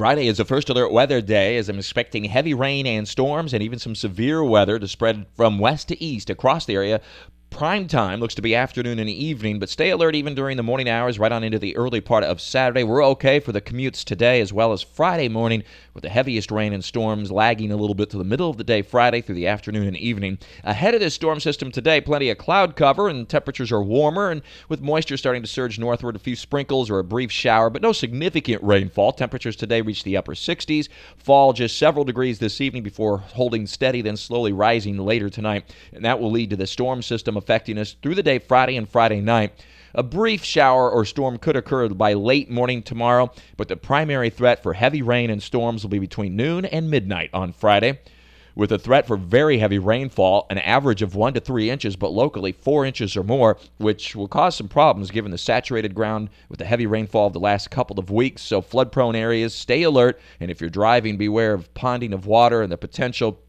Friday is the first alert weather day as I'm expecting heavy rain and storms and even some severe weather to spread from west to east across the area Prime time looks to be afternoon and evening, but stay alert even during the morning hours right on into the early part of Saturday. We're okay for the commutes today as well as Friday morning, with the heaviest rain and storms lagging a little bit to the middle of the day Friday through the afternoon and evening. Ahead of this storm system today, plenty of cloud cover and temperatures are warmer, and with moisture starting to surge northward, a few sprinkles or a brief shower, but no significant rainfall. Temperatures today reach the upper 60s, fall just several degrees this evening before holding steady, then slowly rising later tonight, and that will lead to the storm system affecting us through the day Friday and Friday night. A brief shower or storm could occur by late morning tomorrow, but the primary threat for heavy rain and storms will be between noon and midnight on Friday. With a threat for very heavy rainfall, an average of 1 to 3 inches, but locally 4 inches or more, which will cause some problems given the saturated ground with the heavy rainfall of the last couple of weeks. So, flood prone areas, stay alert, and if you're driving, beware of ponding of water and the potential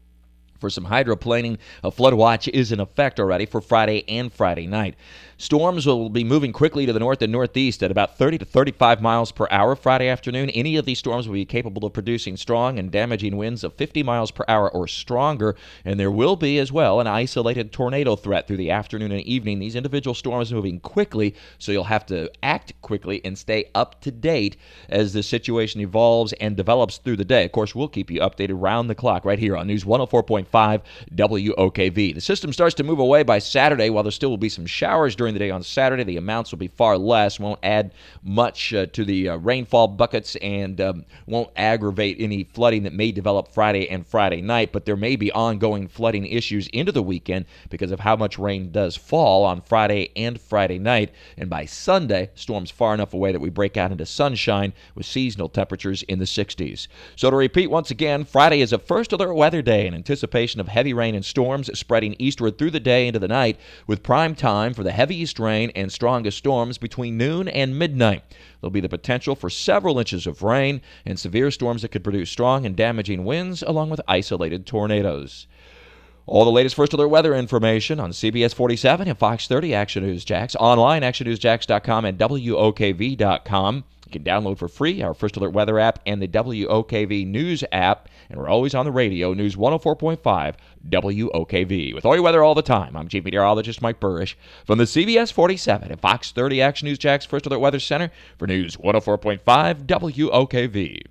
for some hydroplaning. A flood watch is in effect already for Friday and Friday night. Storms will be moving quickly to the north and northeast at about 30 to 35 miles per hour Friday afternoon. Any of these storms will be capable of producing strong and damaging winds of 50 miles per hour or stronger, and there will be as well an isolated tornado threat through the afternoon and evening. These individual storms moving quickly, so you'll have to act quickly and stay up to date as the situation evolves and develops through the day. Of course, we'll keep you updated round the clock right here on News 104.5 WOKV. The system starts to move away by Saturday, while there still will be some showers during the day on Saturday. The amounts will be far less, won't add much uh, to the uh, rainfall buckets, and um, won't aggravate any flooding that may develop Friday and Friday night. But there may be ongoing flooding issues into the weekend because of how much rain does fall on Friday and Friday night. And by Sunday, storms far enough away that we break out into sunshine with seasonal temperatures in the 60s. So to repeat once again, Friday is a first alert weather day in of heavy rain and storms spreading eastward through the day into the night, with prime time for the heaviest rain and strongest storms between noon and midnight. There'll be the potential for several inches of rain and severe storms that could produce strong and damaging winds, along with isolated tornadoes. All the latest first alert weather information on CBS 47 and Fox 30 Action News Jax, online actionnewsjax.com and WOKV.com. You can download for free our First Alert Weather app and the WOKV News app. And we're always on the radio, News 104.5 WOKV. With all your weather all the time, I'm Chief Meteorologist Mike Buresh from the CBS 47 and Fox 30 Action News Jax First Alert Weather Center for News 104.5 WOKV.